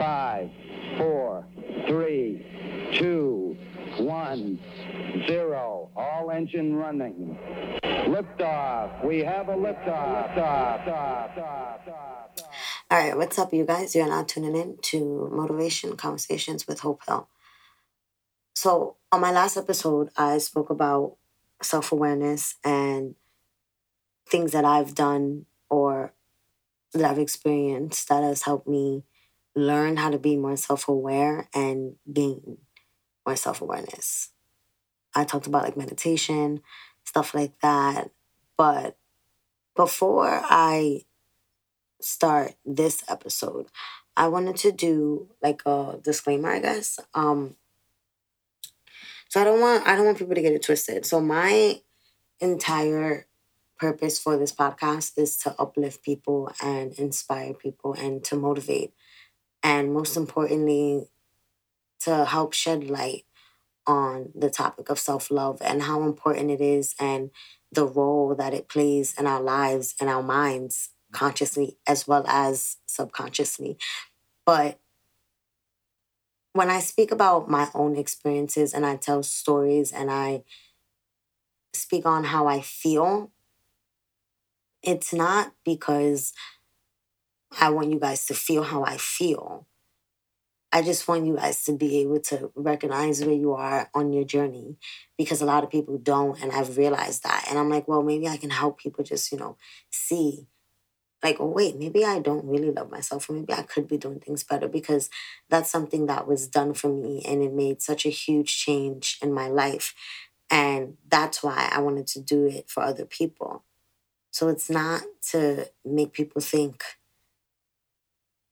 Five, four, three, two, one, zero. All engine running. Liftoff. We have a liftoff. Liftoff. All right, what's up, you guys? You're now tuning in to Motivation Conversations with Hope Hill. So, on my last episode, I spoke about self awareness and things that I've done or that I've experienced that has helped me learn how to be more self aware and gain more self awareness. I talked about like meditation, stuff like that. But before I start this episode, I wanted to do like a disclaimer, I guess. Um so I don't want I don't want people to get it twisted. So my entire purpose for this podcast is to uplift people and inspire people and to motivate and most importantly to help shed light on the topic of self-love and how important it is and the role that it plays in our lives and our minds consciously as well as subconsciously. But when I speak about my own experiences and I tell stories and I speak on how I feel, it's not because I want you guys to feel how I feel. I just want you guys to be able to recognize where you are on your journey because a lot of people don't. And I've realized that. And I'm like, well, maybe I can help people just, you know, see like, oh, wait, maybe I don't really love myself, or maybe I could be doing things better because that's something that was done for me and it made such a huge change in my life. And that's why I wanted to do it for other people. So it's not to make people think,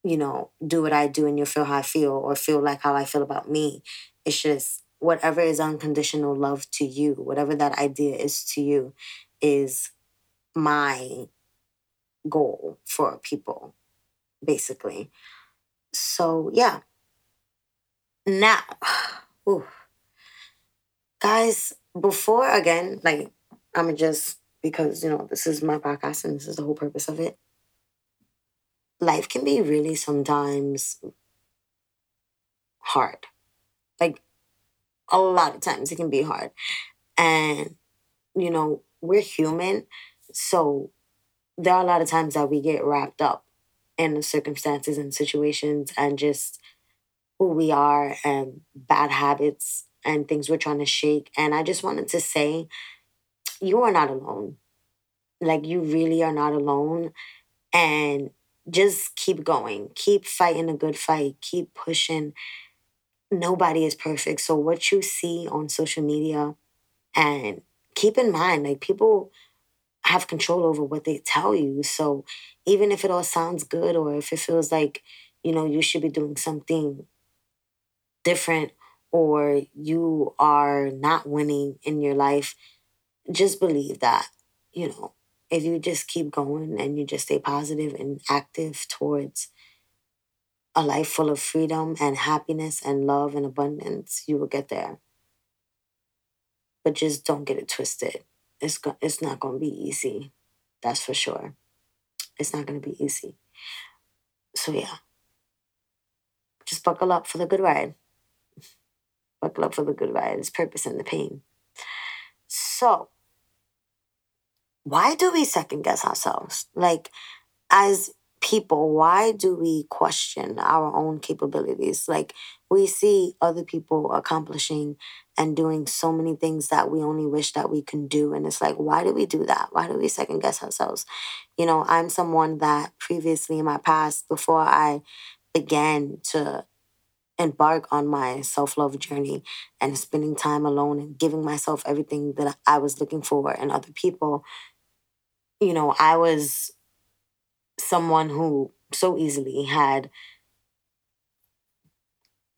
you know, do what I do and you'll feel how I feel or feel like how I feel about me. It's just whatever is unconditional love to you, whatever that idea is to you, is my goal for people, basically. So, yeah. Now, ooh. guys, before again, like, I'm just because, you know, this is my podcast and this is the whole purpose of it. Life can be really sometimes hard. Like, a lot of times it can be hard. And, you know, we're human. So there are a lot of times that we get wrapped up in the circumstances and situations and just who we are and bad habits and things we're trying to shake. And I just wanted to say, you are not alone. Like, you really are not alone. And just keep going, keep fighting a good fight, keep pushing. Nobody is perfect. So, what you see on social media, and keep in mind, like, people have control over what they tell you. So even if it all sounds good or if it feels like, you know, you should be doing something different or you are not winning in your life, just believe that, you know, if you just keep going and you just stay positive and active towards a life full of freedom and happiness and love and abundance, you will get there. But just don't get it twisted it's go- it's not going to be easy. That's for sure. It's not going to be easy. So yeah. Just buckle up for the good ride. Buckle up for the good ride. It's purpose in the pain. So, why do we second guess ourselves? Like, as people, why do we question our own capabilities? Like, we see other people accomplishing and doing so many things that we only wish that we can do. And it's like, why do we do that? Why do we second guess ourselves? You know, I'm someone that previously in my past, before I began to embark on my self love journey and spending time alone and giving myself everything that I was looking for and other people, you know, I was someone who so easily had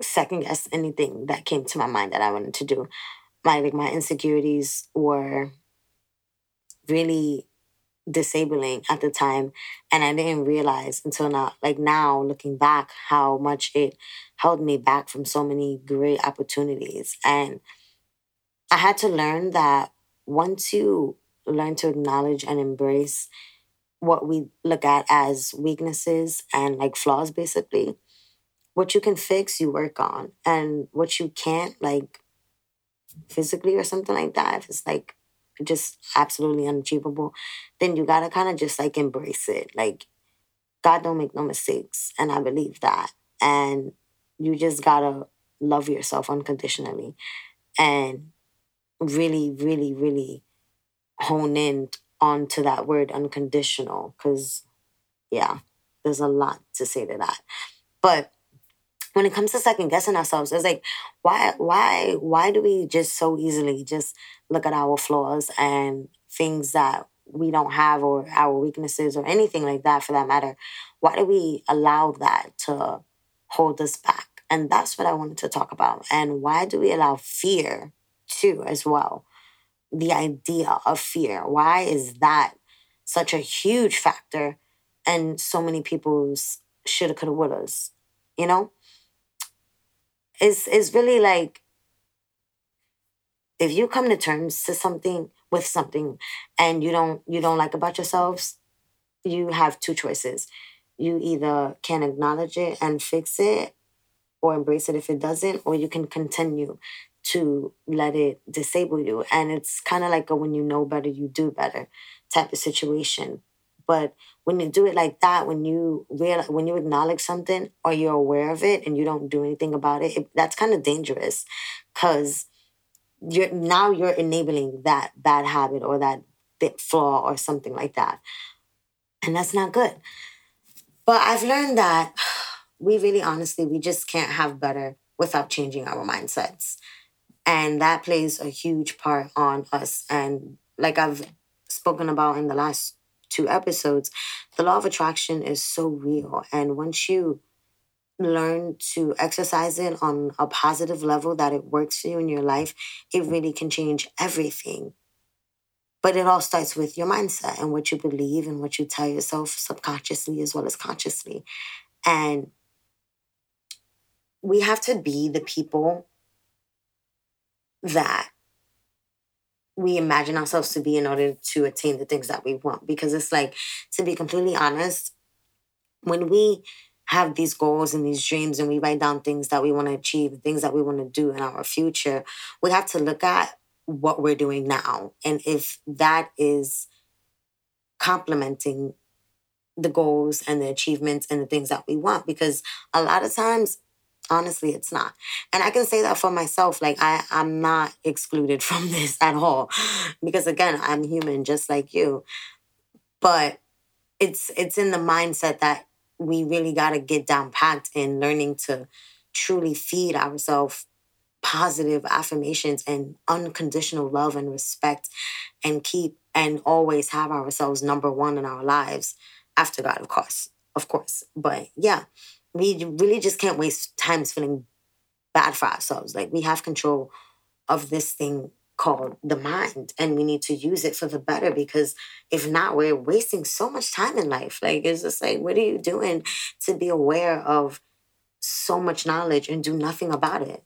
second guess anything that came to my mind that I wanted to do. My like my insecurities were really disabling at the time and I didn't realize until now like now looking back how much it held me back from so many great opportunities and I had to learn that once you learn to acknowledge and embrace what we look at as weaknesses and like flaws basically what you can fix, you work on. And what you can't, like physically or something like that, if it's like just absolutely unachievable, then you gotta kind of just like embrace it. Like, God don't make no mistakes. And I believe that. And you just gotta love yourself unconditionally and really, really, really hone in onto that word unconditional. Cause yeah, there's a lot to say to that. But when it comes to second guessing ourselves, it's like, why, why, why do we just so easily just look at our flaws and things that we don't have or our weaknesses or anything like that for that matter? Why do we allow that to hold us back? And that's what I wanted to talk about. And why do we allow fear too, as well? The idea of fear. Why is that such a huge factor in so many people's shoulda, coulda, wouldas? You know? It's, it's really like if you come to terms to something with something and you don't you don't like about yourselves, you have two choices. You either can acknowledge it and fix it or embrace it if it doesn't, or you can continue to let it disable you. And it's kind of like a when you know better, you do better type of situation. But when you do it like that, when you real when you acknowledge something or you're aware of it and you don't do anything about it, it that's kind of dangerous because you're now you're enabling that bad habit or that flaw or something like that. And that's not good. But I've learned that we really honestly, we just can't have better without changing our mindsets. And that plays a huge part on us. And like I've spoken about in the last two episodes, the law of attraction is so real. And once you learn to exercise it on a positive level that it works for you in your life, it really can change everything. But it all starts with your mindset and what you believe and what you tell yourself subconsciously as well as consciously. And we have to be the people that we imagine ourselves to be in order to attain the things that we want. Because it's like, to be completely honest, when we have these goals and these dreams and we write down things that we want to achieve, things that we want to do in our future, we have to look at what we're doing now. And if that is complementing the goals and the achievements and the things that we want, because a lot of times honestly it's not. And i can say that for myself like i i'm not excluded from this at all because again i'm human just like you. But it's it's in the mindset that we really got to get down packed in learning to truly feed ourselves positive affirmations and unconditional love and respect and keep and always have ourselves number one in our lives after god of course of course. But yeah we really just can't waste times feeling bad for ourselves. Like we have control of this thing called the mind and we need to use it for the better because if not we're wasting so much time in life. Like it's just like what are you doing to be aware of so much knowledge and do nothing about it?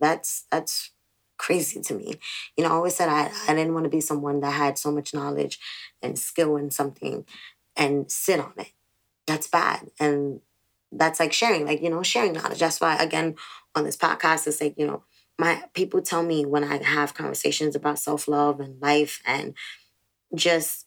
That's that's crazy to me. You know i always said i, I didn't want to be someone that had so much knowledge and skill in something and sit on it. That's bad and that's like sharing, like, you know, sharing knowledge. That's why, again, on this podcast, it's like, you know, my people tell me when I have conversations about self love and life and just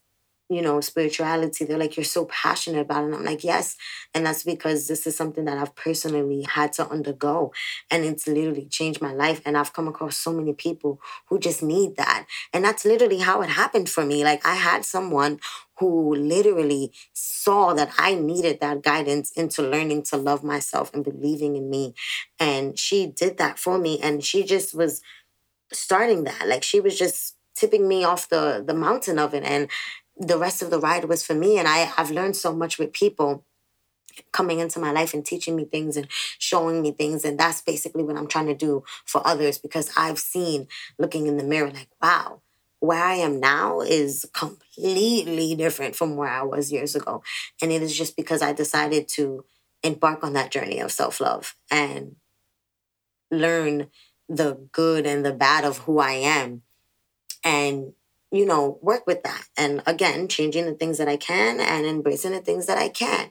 you know, spirituality. They're like, you're so passionate about it. And I'm like, yes. And that's because this is something that I've personally had to undergo. And it's literally changed my life. And I've come across so many people who just need that. And that's literally how it happened for me. Like, I had someone who literally saw that I needed that guidance into learning to love myself and believing in me. And she did that for me. And she just was starting that. Like, she was just tipping me off the the mountain of it and the rest of the ride was for me. And I, I've learned so much with people coming into my life and teaching me things and showing me things. And that's basically what I'm trying to do for others because I've seen looking in the mirror, like, wow, where I am now is completely different from where I was years ago. And it is just because I decided to embark on that journey of self love and learn the good and the bad of who I am and you know, work with that. And again, changing the things that I can and embracing the things that I can.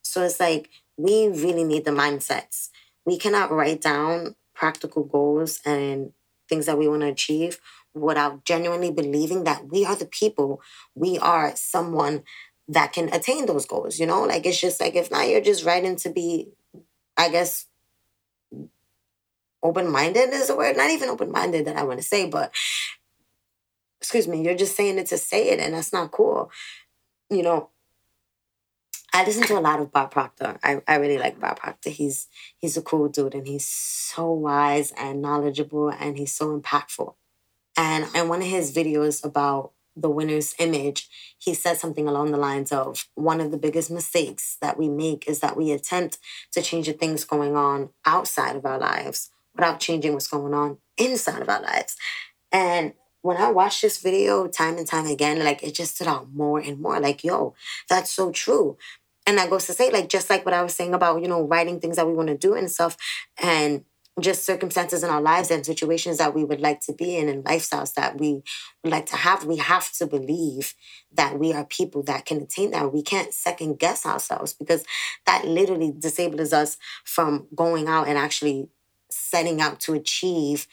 So it's like we really need the mindsets. We cannot write down practical goals and things that we want to achieve without genuinely believing that we are the people, we are someone that can attain those goals. You know, like it's just like if not, you're just writing to be, I guess, open minded is a word. Not even open minded that I want to say, but excuse me, you're just saying it to say it, and that's not cool. You know, I listen to a lot of Bob Proctor. I, I really like Bob Proctor. He's he's a cool dude and he's so wise and knowledgeable and he's so impactful. And in one of his videos about the winner's image, he said something along the lines of one of the biggest mistakes that we make is that we attempt to change the things going on outside of our lives without changing what's going on inside of our lives. And when I watched this video time and time again, like it just stood out more and more. Like, yo, that's so true. And that goes to say, like, just like what I was saying about, you know, writing things that we want to do and stuff, and just circumstances in our lives and situations that we would like to be in and lifestyles that we would like to have, we have to believe that we are people that can attain that. We can't second guess ourselves because that literally disables us from going out and actually setting out to achieve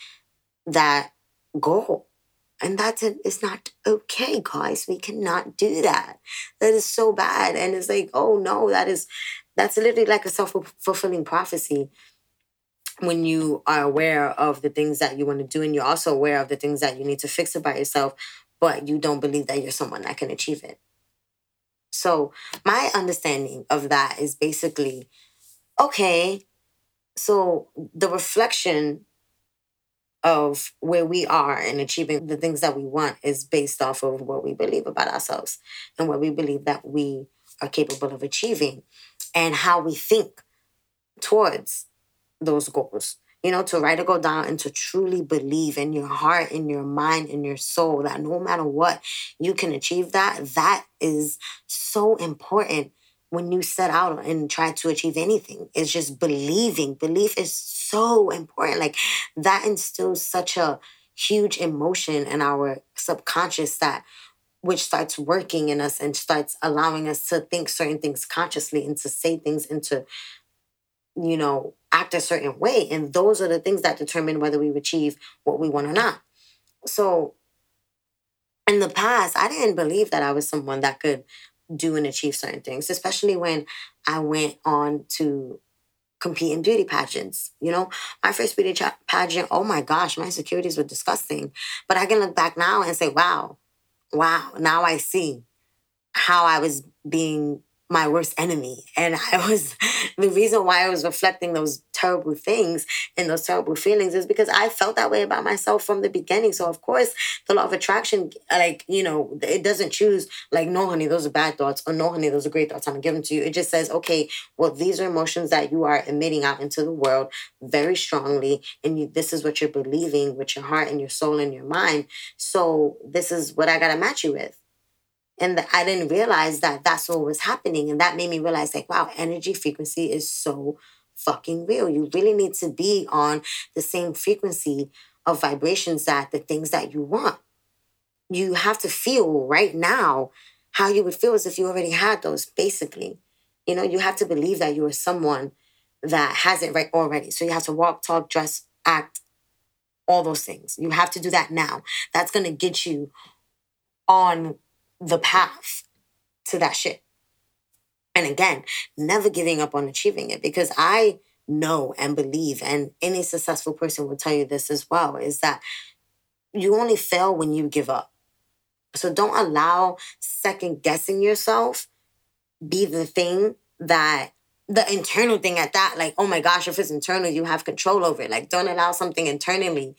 that goal. And that's a, it's not okay, guys. We cannot do that. That is so bad. And it's like, oh no, that is that's literally like a self-fulfilling prophecy when you are aware of the things that you want to do and you're also aware of the things that you need to fix about yourself, but you don't believe that you're someone that can achieve it. So, my understanding of that is basically okay, so the reflection of where we are and achieving the things that we want is based off of what we believe about ourselves and what we believe that we are capable of achieving and how we think towards those goals. You know, to write a goal down and to truly believe in your heart, in your mind, in your soul that no matter what, you can achieve that. That is so important when you set out and try to achieve anything. It's just believing. Belief is so important. Like that instills such a huge emotion in our subconscious that which starts working in us and starts allowing us to think certain things consciously and to say things and to you know act a certain way and those are the things that determine whether we achieve what we want or not so in the past i didn't believe that i was someone that could do and achieve certain things especially when i went on to compete in beauty pageants. You know, my first beauty pageant, oh my gosh, my insecurities were disgusting. But I can look back now and say, wow, wow, now I see how I was being my worst enemy. And I was, the reason why I was reflecting those terrible things and those terrible feelings is because I felt that way about myself from the beginning. So, of course, the law of attraction, like, you know, it doesn't choose, like, no, honey, those are bad thoughts, or no, honey, those are great thoughts. I'm to give them to you. It just says, okay, well, these are emotions that you are emitting out into the world very strongly. And you, this is what you're believing with your heart and your soul and your mind. So, this is what I got to match you with. And the, I didn't realize that that's what was happening. And that made me realize, like, wow, energy frequency is so fucking real. You really need to be on the same frequency of vibrations that the things that you want. You have to feel right now how you would feel as if you already had those, basically. You know, you have to believe that you are someone that has it right already. So you have to walk, talk, dress, act, all those things. You have to do that now. That's going to get you on the path to that shit. And again, never giving up on achieving it because I know and believe, and any successful person will tell you this as well, is that you only fail when you give up. So don't allow second guessing yourself be the thing that the internal thing at that, like, oh my gosh, if it's internal, you have control over it. Like, don't allow something internally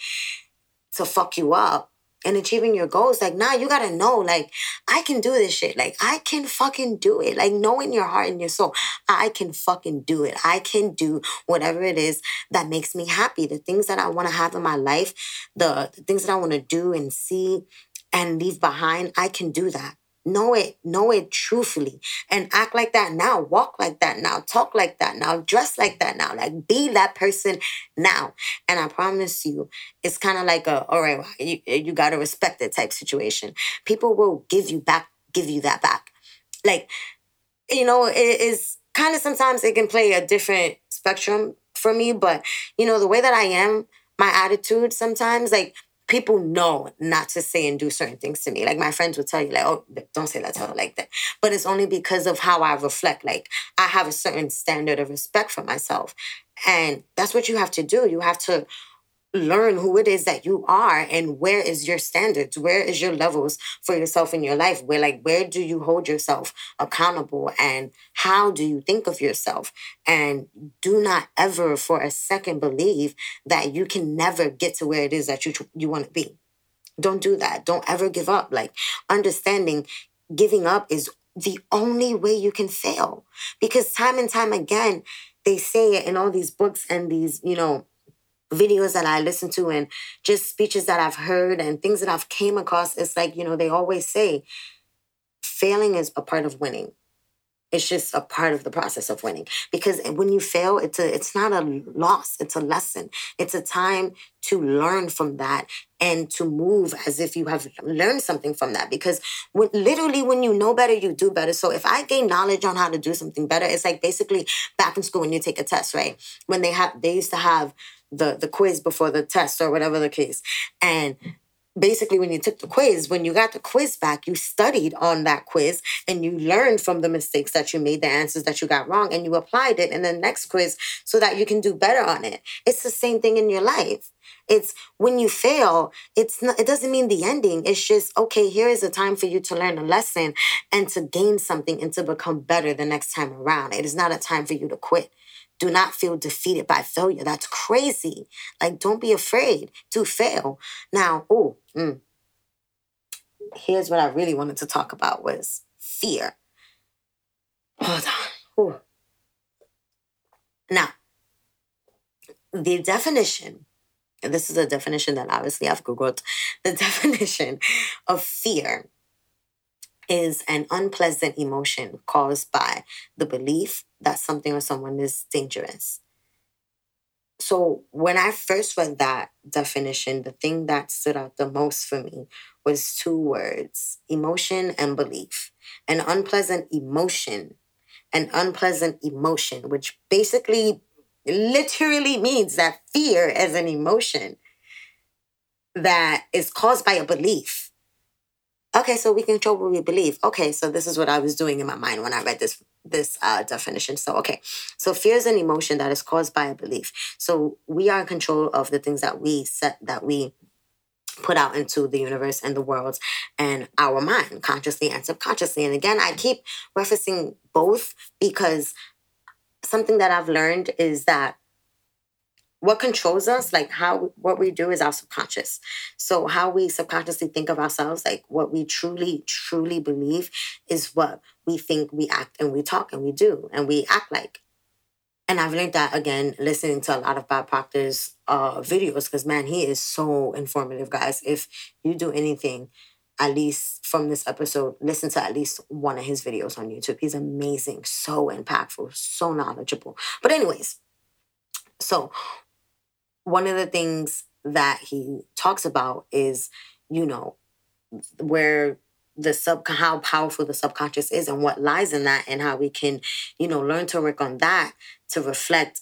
to fuck you up and achieving your goals, like, nah, you gotta know, like, I can do this shit. Like, I can fucking do it. Like, know in your heart and your soul, I can fucking do it. I can do whatever it is that makes me happy. The things that I wanna have in my life, the, the things that I wanna do and see and leave behind, I can do that. Know it, know it truthfully and act like that now. Walk like that now. Talk like that now. Dress like that now. Like be that person now. And I promise you, it's kind of like a, all right, well, you, you got to respect it type situation. People will give you back, give you that back. Like, you know, it is kind of sometimes it can play a different spectrum for me, but you know, the way that I am, my attitude sometimes, like people know not to say and do certain things to me. Like my friends would tell you, like, oh, don't say that to her like that. But it's only because of how I reflect. Like I have a certain standard of respect for myself. And that's what you have to do. You have to learn who it is that you are and where is your standards? Where is your levels for yourself in your life? Where like where do you hold yourself accountable and how do you think of yourself? And do not ever for a second believe that you can never get to where it is that you you want to be. Don't do that. Don't ever give up. Like understanding giving up is the only way you can fail. Because time and time again they say it in all these books and these you know videos that I listen to and just speeches that I've heard and things that I've came across, it's like, you know, they always say failing is a part of winning. It's just a part of the process of winning. Because when you fail, it's a it's not a loss, it's a lesson. It's a time to learn from that and to move as if you have learned something from that. Because when, literally, when you know better, you do better. So if I gain knowledge on how to do something better, it's like basically back in school when you take a test, right? When they have they used to have the the quiz before the test or whatever the case. And basically when you took the quiz when you got the quiz back you studied on that quiz and you learned from the mistakes that you made the answers that you got wrong and you applied it in the next quiz so that you can do better on it. It's the same thing in your life. It's when you fail it's not it doesn't mean the ending. It's just okay here is a time for you to learn a lesson and to gain something and to become better the next time around. It is not a time for you to quit do not feel defeated by failure. That's crazy. Like, don't be afraid to fail. Now, oh, mm, here's what I really wanted to talk about was fear. Hold on. Ooh. Now, the definition, and this is a definition that obviously I've Googled, the definition of fear is an unpleasant emotion caused by the belief that something or someone is dangerous. So, when I first read that definition, the thing that stood out the most for me was two words emotion and belief. An unpleasant emotion, an unpleasant emotion, which basically literally means that fear is an emotion that is caused by a belief Okay, so we control what we believe. Okay, so this is what I was doing in my mind when I read this this uh, definition. So okay, so fear is an emotion that is caused by a belief. So we are in control of the things that we set that we put out into the universe and the world and our mind, consciously and subconsciously. And again, I keep referencing both because something that I've learned is that what controls us like how what we do is our subconscious so how we subconsciously think of ourselves like what we truly truly believe is what we think we act and we talk and we do and we act like and i've learned that again listening to a lot of bob proctor's uh, videos because man he is so informative guys if you do anything at least from this episode, listen to at least one of his videos on YouTube. He's amazing, so impactful, so knowledgeable. But, anyways, so one of the things that he talks about is, you know, where the sub how powerful the subconscious is and what lies in that and how we can, you know, learn to work on that to reflect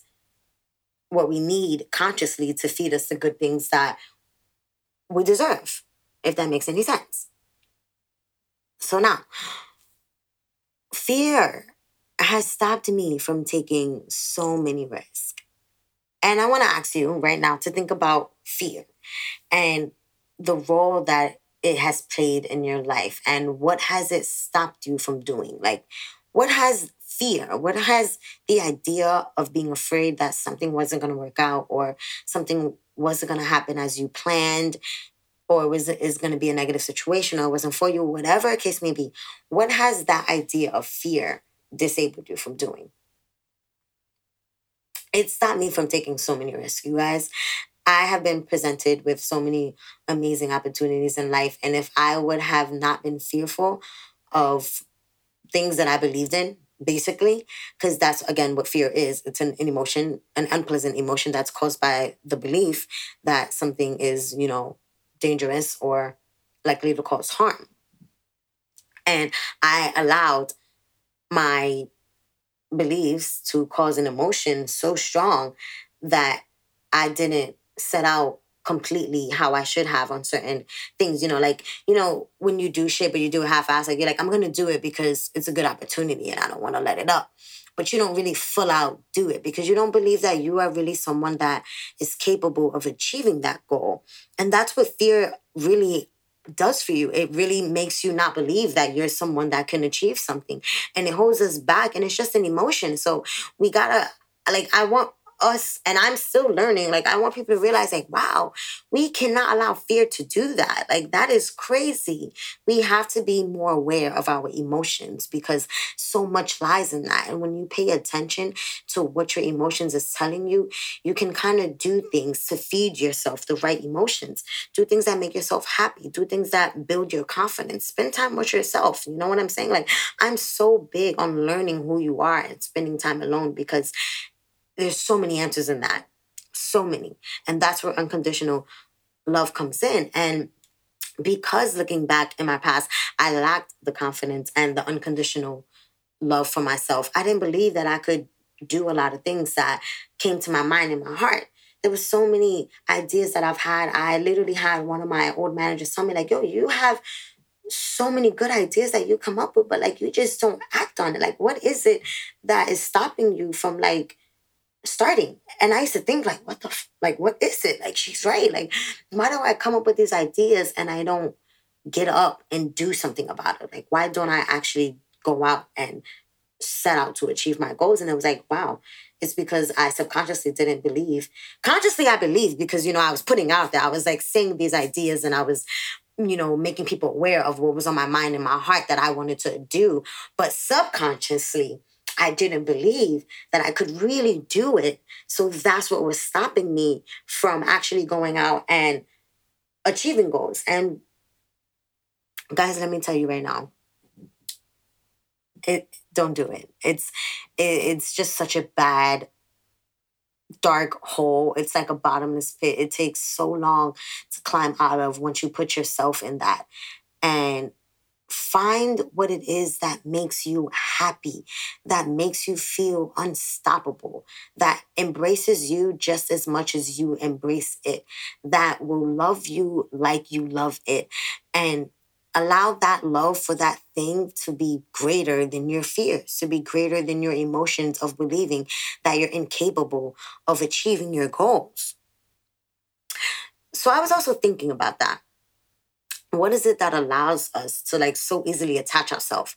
what we need consciously to feed us the good things that we deserve, if that makes any sense. So now, fear has stopped me from taking so many risks. And I want to ask you right now to think about fear and the role that it has played in your life and what has it stopped you from doing? Like, what has fear? What has the idea of being afraid that something wasn't going to work out or something wasn't going to happen as you planned or was is going to be a negative situation or wasn't for you, whatever case may be? What has that idea of fear disabled you from doing? It stopped me from taking so many risks, you guys. I have been presented with so many amazing opportunities in life. And if I would have not been fearful of things that I believed in, basically, because that's again what fear is it's an, an emotion, an unpleasant emotion that's caused by the belief that something is, you know, dangerous or likely to cause harm. And I allowed my beliefs to cause an emotion so strong that I didn't set out completely how I should have on certain things. You know, like, you know, when you do shit, but you do it half ass, like you're like, I'm gonna do it because it's a good opportunity and I don't wanna let it up. But you don't really full out do it because you don't believe that you are really someone that is capable of achieving that goal. And that's what fear really does for you. It really makes you not believe that you're someone that can achieve something. And it holds us back and it's just an emotion. So we gotta like I want us and i'm still learning like i want people to realize like wow we cannot allow fear to do that. Like that is crazy. We have to be more aware of our emotions because so much lies in that. And when you pay attention to what your emotions is telling you you can kind of do things to feed yourself the right emotions. Do things that make yourself happy. Do things that build your confidence. Spend time with yourself. You know what i'm saying? Like i'm so big on learning who you are and spending time alone because there's so many answers in that. So many. And that's where unconditional love comes in. And because looking back in my past, I lacked the confidence and the unconditional love for myself. I didn't believe that I could do a lot of things that came to my mind and my heart. There was so many ideas that I've had. I literally had one of my old managers tell me, like, yo, you have so many good ideas that you come up with, but like you just don't act on it. Like, what is it that is stopping you from like starting. And I used to think like, what the, f-? like, what is it? Like, she's right. Like, why do I come up with these ideas and I don't get up and do something about it? Like, why don't I actually go out and set out to achieve my goals? And it was like, wow, it's because I subconsciously didn't believe. Consciously, I believed because, you know, I was putting out there, I was like saying these ideas and I was you know, making people aware of what was on my mind and my heart that I wanted to do. But subconsciously, I didn't believe that I could really do it. So that's what was stopping me from actually going out and achieving goals. And guys, let me tell you right now, it don't do it. It's it, it's just such a bad dark hole. It's like a bottomless pit. It takes so long to climb out of once you put yourself in that. And Find what it is that makes you happy, that makes you feel unstoppable, that embraces you just as much as you embrace it, that will love you like you love it. And allow that love for that thing to be greater than your fears, to be greater than your emotions of believing that you're incapable of achieving your goals. So I was also thinking about that what is it that allows us to like so easily attach ourselves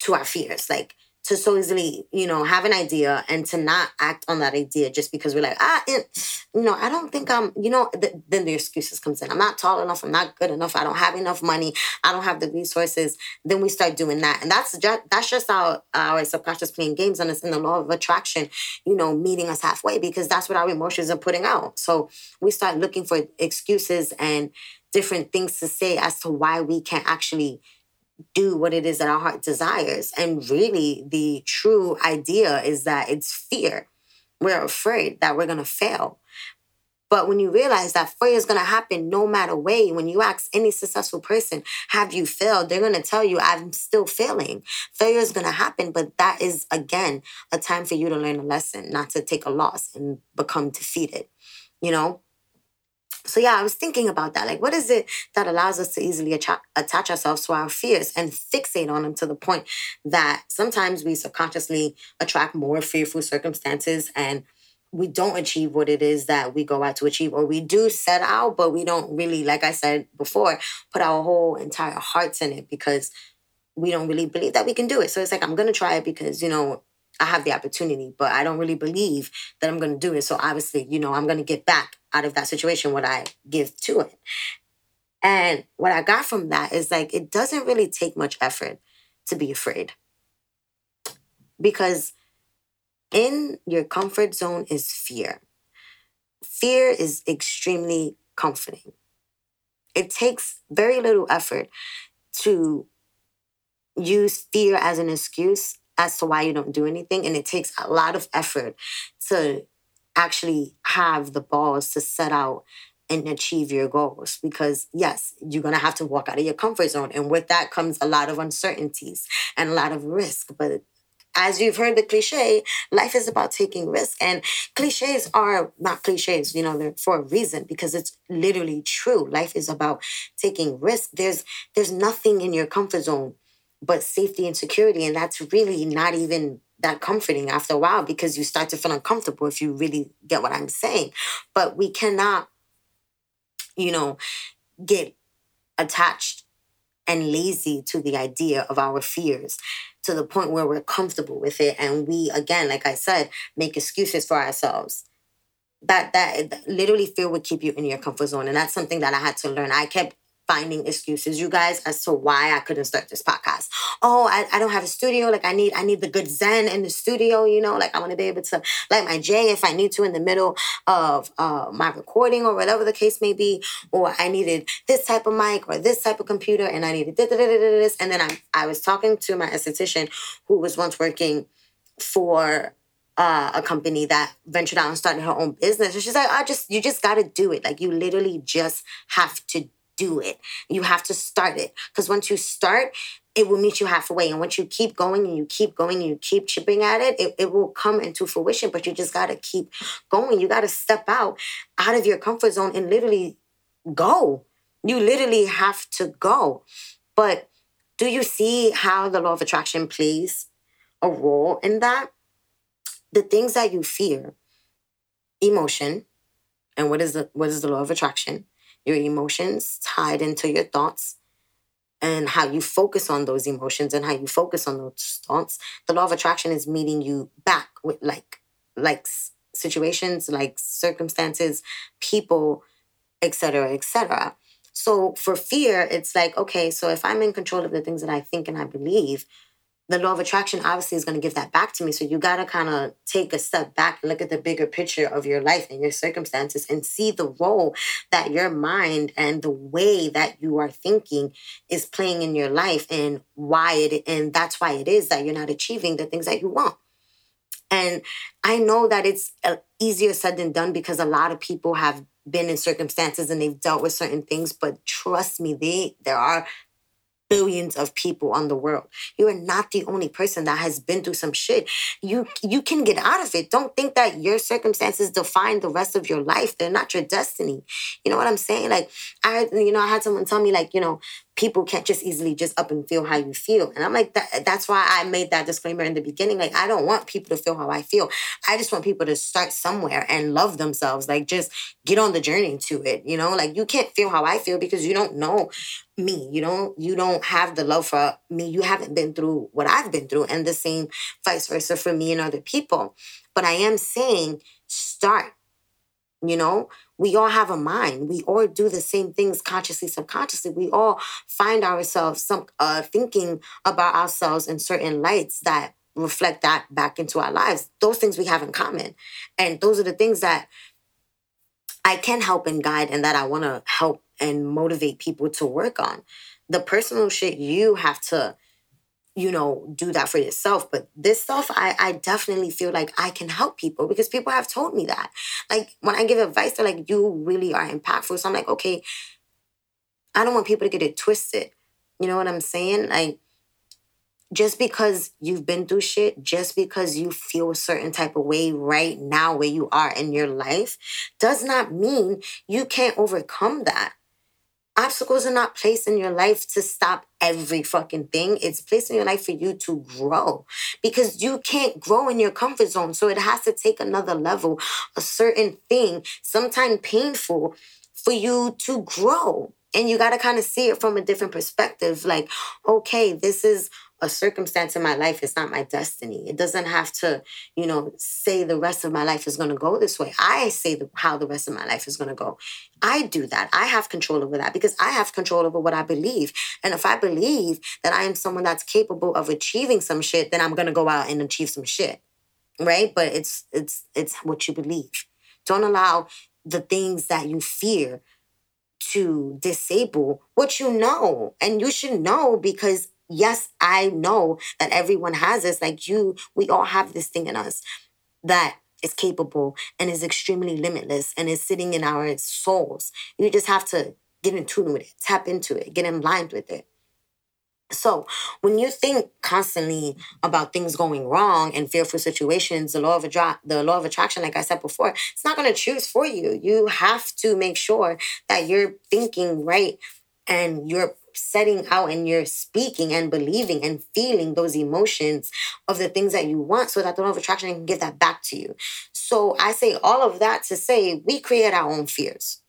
to our fears? Like to so easily you know have an idea and to not act on that idea just because we're like ah it, you know i don't think i'm you know th- then the excuses comes in. I'm not tall enough i'm not good enough i don't have enough money i don't have the resources. Then we start doing that. And that's just that's just our our subconscious playing games on us in the law of attraction you know meeting us halfway because that's what our emotions are putting out. So we start looking for excuses and different things to say as to why we can't actually do what it is that our heart desires. And really, the true idea is that it's fear. We're afraid that we're going to fail. But when you realize that failure is going to happen no matter way, when you ask any successful person, have you failed? They're going to tell you, I'm still failing. Failure is going to happen, but that is, again, a time for you to learn a lesson, not to take a loss and become defeated. You know, so yeah, I was thinking about that. Like, what is it that allows us to easily attach, attach ourselves to our fears and fixate on them to the point that sometimes we subconsciously attract more fearful circumstances and we don't achieve what it is that we go out to achieve, or we do set out, but we don't really, like I said before, put our whole entire hearts in it because we don't really believe that we can do it. So it's like, I'm going to try it because, you know, I have the opportunity, but I don't really believe that I'm going to do it. So obviously, you know, I'm going to get back out of that situation what I give to it. And what I got from that is like, it doesn't really take much effort to be afraid. Because in your comfort zone is fear. Fear is extremely comforting. It takes very little effort to use fear as an excuse as to why you don't do anything. And it takes a lot of effort to actually have the balls to set out and achieve your goals because yes you're going to have to walk out of your comfort zone and with that comes a lot of uncertainties and a lot of risk but as you've heard the cliche, life is about taking risks. And cliches are not cliches, you know, they're for a reason because it's literally true. Life is about taking risks. There's there's nothing in your comfort zone but safety and security. And that's really not even that comforting after a while because you start to feel uncomfortable if you really get what I'm saying. But we cannot, you know, get attached and lazy to the idea of our fears to the point where we're comfortable with it. And we again like i said make excuses for ourselves. That that literally fear would keep you in your comfort zone. And that's something that i had to learn. I kept finding excuses, you guys, as to why I couldn't start this podcast. Oh, I, I don't have a studio. Like I need I need the good zen in the studio, you know, like I want to be able to light my J if I need to in the middle of uh, my recording or whatever the case may be. Or I needed this type of mic or this type of computer and I needed this. And then I, I was talking to my esthetician who was once working for uh, a company that ventured out and started her own business. And she's like, I just, you just got to do it. Like you literally just have to do it. You have to start it. Because once you start, it will meet you halfway. And once you keep going and you keep going and you keep chipping at it, it, it will come into fruition. But you just got to keep going. You got to step out, out of your comfort zone and literally go. You literally have to go. But do you see how the law of attraction plays a role in that? The things that you fear, emotion, and what is the what is the law of attraction? Your emotions tied into your thoughts and how you focus on those emotions and how you focus on those thoughts. The law of attraction is meeting you back with like like situations like circumstances people etc etc so for fear it's like okay so if i'm in control of the things that i think and i believe the law of attraction obviously is going to give that back to me. So you got to kind of take a step back and look at the bigger picture of your life and your circumstances and see the role that your mind and the way that you are thinking is playing in your life and why it and that's why it is that you're not achieving the things that you want. And I know that it's uh, easier said than done because a lot of people have been in circumstances and they've dealt with certain things but trust me they there are billions of people on the world. You are not the only person that has been through some shit. You you can get out of it. Don't think that your circumstances define the rest of your life. They're not your destiny. You know what I'm saying? Like I you know I had someone tell me like, you know, people can't just easily just up and feel how you feel. And I'm like, that, that's why I made that disclaimer in the beginning. Like, I don't want people to feel how I feel. I just want people to start somewhere and love themselves. Like, just get on the journey to it. You know, like you can't feel how I feel because you don't know me. You don't, you don't have the love for me. You haven't been through what I've been through. And the same vice versa for me and other people. But I am saying start. You know, we all have a mind. We all do the same things consciously, subconsciously. We all find ourselves some uh, thinking about ourselves in certain lights that reflect that back into our lives. Those things we have in common, and those are the things that I can help and guide, and that I want to help and motivate people to work on. The personal shit you have to you know, do that for yourself. But this stuff, I, I definitely feel like I can help people because people have told me that. Like when I give advice, they're like, you really are impactful. So I'm like, okay, I don't want people to get it twisted. You know what I'm saying? Like, just because you've been through shit, just because you feel a certain type of way right now where you are in your life, does not mean you can't overcome that. Obstacles are not placed in your life to stop every fucking thing. It's placed in your life for you to grow because you can't grow in your comfort zone. So it has to take another level, a certain thing, sometimes painful, for you to grow. And you got to kind of see it from a different perspective. Like, okay, this is a circumstance in my life is not my destiny. It doesn't have to, you know, say the rest of my life is going to go this way. I say the, how the rest of my life is going to go. I do that. I have control over that because I have control over what I believe. And if I believe that I am someone that's capable of achieving some shit, then I'm going to go out and achieve some shit. Right? But it's it's it's what you believe. Don't allow the things that you fear to disable what you know. And you should know because yes, I know that everyone has this. Like you, we all have this thing in us that is capable and is extremely limitless and is sitting in our souls. You just have to get in tune with it, tap into it, get in line with it. So when you think constantly about things going wrong and fearful situations, the law of attra- the law of attraction, like I said before, it's not going to choose for you. You have to make sure that you're thinking right and you're setting out and you're speaking and believing and feeling those emotions of the things that you want so that the law of attraction can give that back to you. So I say all of that to say we create our own fears.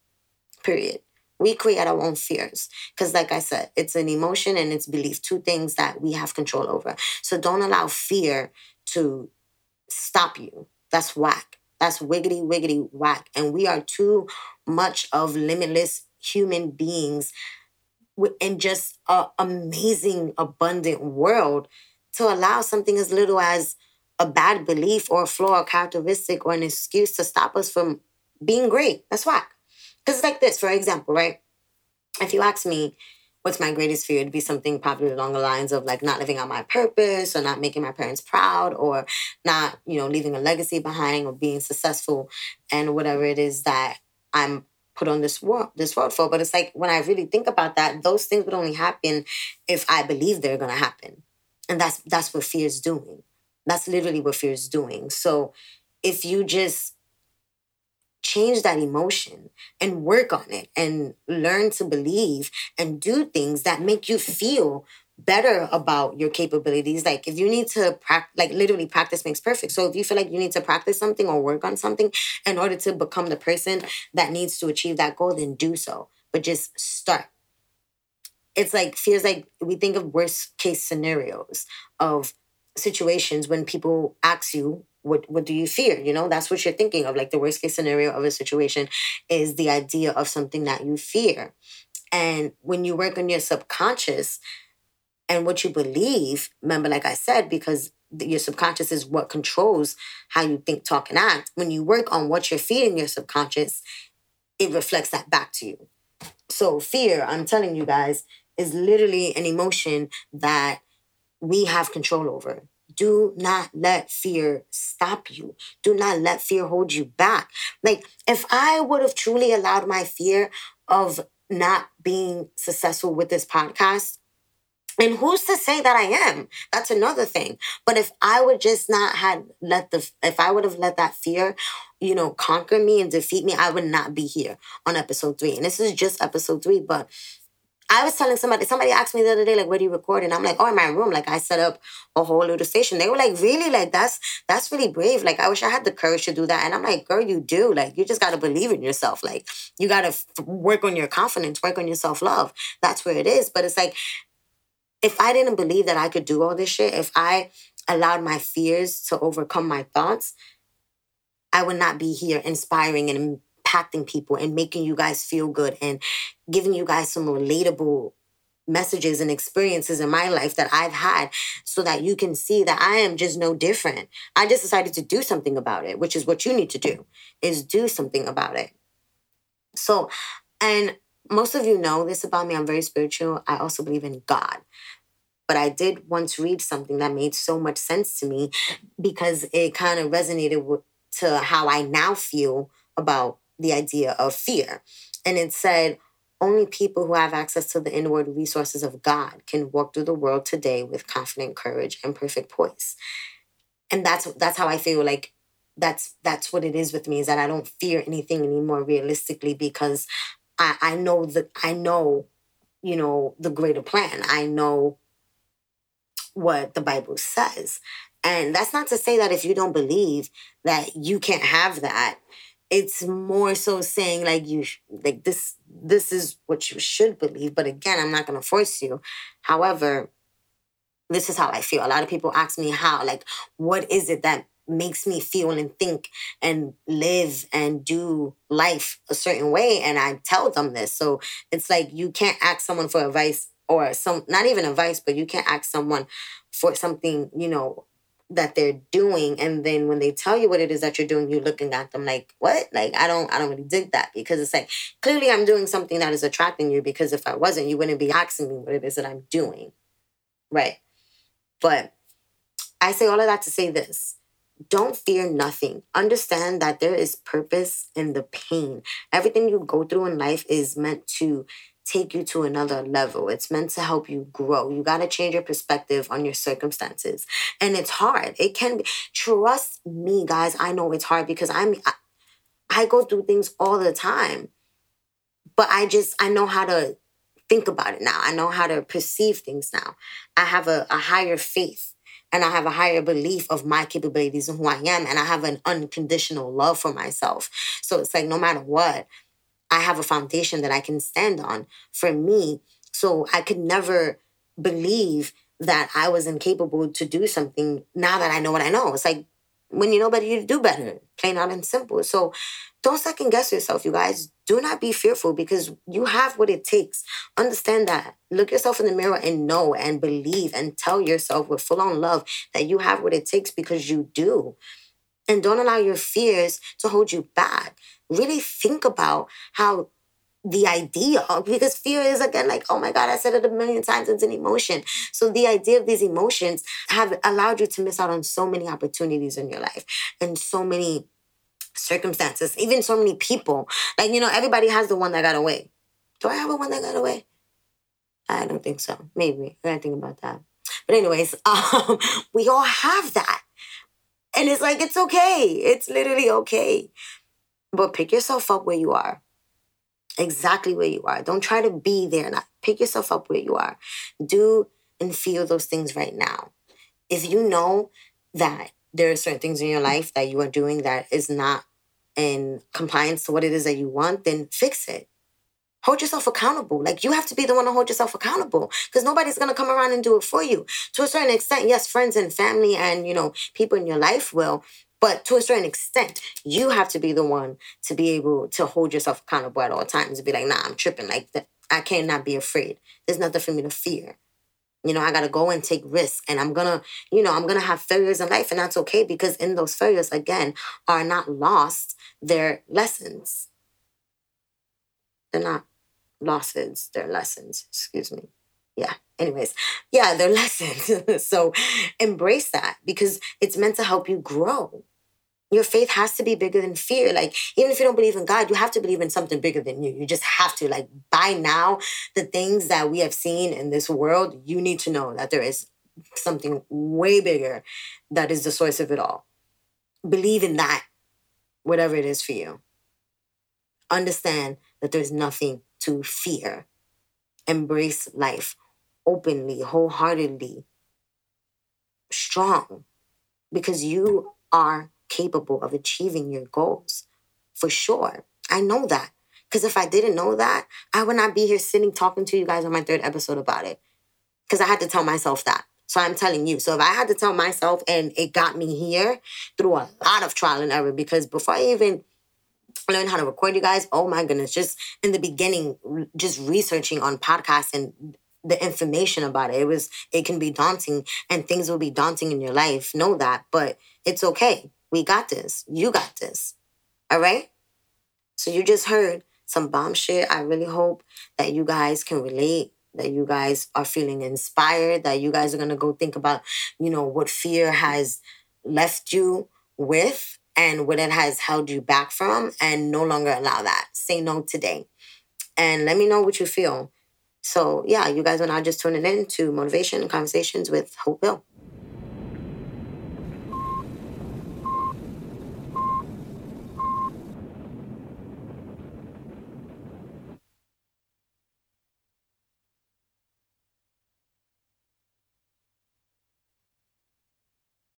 Period we create our own fears because like i said it's an emotion and it's belief two things that we have control over so don't allow fear to stop you that's whack that's wiggity wiggity whack and we are too much of limitless human beings in just an amazing abundant world to allow something as little as a bad belief or a flaw or characteristic or an excuse to stop us from being great that's whack because like this, for example, right? If you ask me, what's my greatest fear? It'd be something probably along the lines of like not living out my purpose or not making my parents proud or not, you know, leaving a legacy behind or being successful and whatever it is that I'm put on this world this world for. But it's like when I really think about that, those things would only happen if I believe they're gonna happen. And that's that's what fear is doing. That's literally what fear is doing. So if you just change that emotion and work on it and learn to believe and do things that make you feel better about your capabilities. Like if you need to practice like literally practice makes perfect. So if you feel like you need to practice something or work on something in order to become the person that needs to achieve that goal then do so. But just start. It's like feels like we think of worst case scenarios of situations when people ask you what what do you fear? You know that's what you're thinking of. Like the worst case scenario of a situation is the idea of something that you fear. And when you work on your subconscious and what you believe remember like i said because your subconscious is what controls how you think talk and act when you work on what you're feeding your subconscious it reflects that back to you so fear i'm telling you guys is literally an emotion that we have control over do not let fear stop you. Do not let fear hold you back. Like, if I would have truly allowed my fear of not being successful with this podcast, and who's to say that I am? That's another thing. But if I would just not had let the if I would have let that fear, you know, conquer me and defeat me, I would not be here on episode three. And this is just episode three, but I was telling somebody, somebody asked me the other day, like, where do you record? And I'm like, oh, in my room. Like, I set up a whole little station. They were like, really? Like, that's that's really brave. Like, I wish I had the courage to do that. And I'm like, girl, you do. Like, you just got to believe in yourself. Like, you got to f- work on your confidence, work on your self love. That's where it is. But it's like, if I didn't believe that I could do all this shit, if I allowed my fears to overcome my thoughts, I would not be here inspiring and impacting people and making you guys feel good and giving you guys some relatable messages and experiences in my life that I've had so that you can see that I am just no different. I just decided to do something about it, which is what you need to do is do something about it. So, and most of you know this about me. I'm very spiritual. I also believe in God. But I did once read something that made so much sense to me because it kind of resonated with, to how I now feel about the idea of fear. And it said, only people who have access to the inward resources of God can walk through the world today with confident courage and perfect poise. And that's that's how I feel like that's that's what it is with me is that I don't fear anything anymore realistically because I, I know that I know, you know, the greater plan. I know what the Bible says. And that's not to say that if you don't believe that you can't have that it's more so saying like you like this this is what you should believe but again i'm not going to force you however this is how i feel a lot of people ask me how like what is it that makes me feel and think and live and do life a certain way and i tell them this. So it's like you can't ask someone for advice or some not even advice but you can't ask someone for something you know that they're doing and then when they tell you what it is that you're doing you're looking at them like what? Like i don't i don't really dig that. Because it's like clearly i'm doing something that is attracting you because if i wasn't you wouldn't be asking me what it is that i'm doing. Right. But i say all of that to say this don't fear nothing understand that there is purpose in the pain everything you go through in life is meant to take you to another level. It's meant to help you grow. You got to change your perspective on your circumstances. And it's hard. It can be. Trust me, guys. I know it's hard because I'm I, I go through things all the time. But I just I know how to think about it now. I know how to perceive things now. I have a, a higher faith and I have a higher belief of my capabilities and who I am. And I have an unconditional love for myself. So it's like no matter what, I have a foundation that I can stand on for me. So I could never believe that I was incapable to do something now that I know what I know. It's like when you know better, you do better, plain out and simple. So don't second guess yourself, you guys. Do not be fearful because you have what it takes. Understand that. Look yourself in the mirror and know and believe and tell yourself with full on love that you have what it takes because you do. And don't allow your fears to hold you back really think about how the idea because fear is again like oh my god i said it a million times it's an emotion so the idea of these emotions have allowed you to miss out on so many opportunities in your life and so many circumstances even so many people like you know everybody has the one that got away do i have a one that got away i don't think so maybe i gotta think about that but anyways um we all have that and it's like it's okay it's literally okay but pick yourself up where you are. Exactly where you are. Don't try to be there. Not pick yourself up where you are. Do and feel those things right now. If you know that there are certain things in your life that you are doing that is not in compliance to what it is that you want, then fix it. Hold yourself accountable. Like you have to be the one to hold yourself accountable because nobody's going to come around and do it for you. To a certain extent, yes, friends and family and, you know, people in your life will, but to a certain extent, you have to be the one to be able to hold yourself accountable at all times and be like, nah, I'm tripping. Like, I cannot be afraid. There's nothing for me to fear. You know, I got to go and take risks and I'm to, you know, I'm to have failures in life and that's okay because in those failures, again, are not lost. They're lessons. They're not losses, they're lessons. Excuse me. Yeah. Anyways, yeah, they're lessons. so embrace that because it's meant to help you grow. Your faith has to be bigger than fear. Like, even if you don't believe in God, you have to believe in something bigger than you. You just have to. Like, by now, the things that we have seen in this world, you need to know that there is something way bigger that is the source of it all. Believe in that, whatever it is for you. Understand that there's nothing to fear. Embrace life openly, wholeheartedly, strong, because you are capable of achieving your goals for sure. I know that. Because if I didn't know that, I would not be here sitting talking to you guys on my third episode about it. Because I had to tell myself that. So I'm telling you. So if I had to tell myself and it got me here through a lot of trial and error, because before I even learned how to record you guys, oh my goodness, just in the beginning, just researching on podcasts and the information about it. It was it can be daunting and things will be daunting in your life. Know that, but it's okay. We got this. You got this. All right? So you just heard some bomb shit. I really hope that you guys can relate, that you guys are feeling inspired, that you guys are going to go think about, you know, what fear has left you with and what it has held you back from and no longer allow that. Say no today. And let me know what you feel. So, yeah, you guys are now just tuning in to Motivation Conversations with Hope Hill.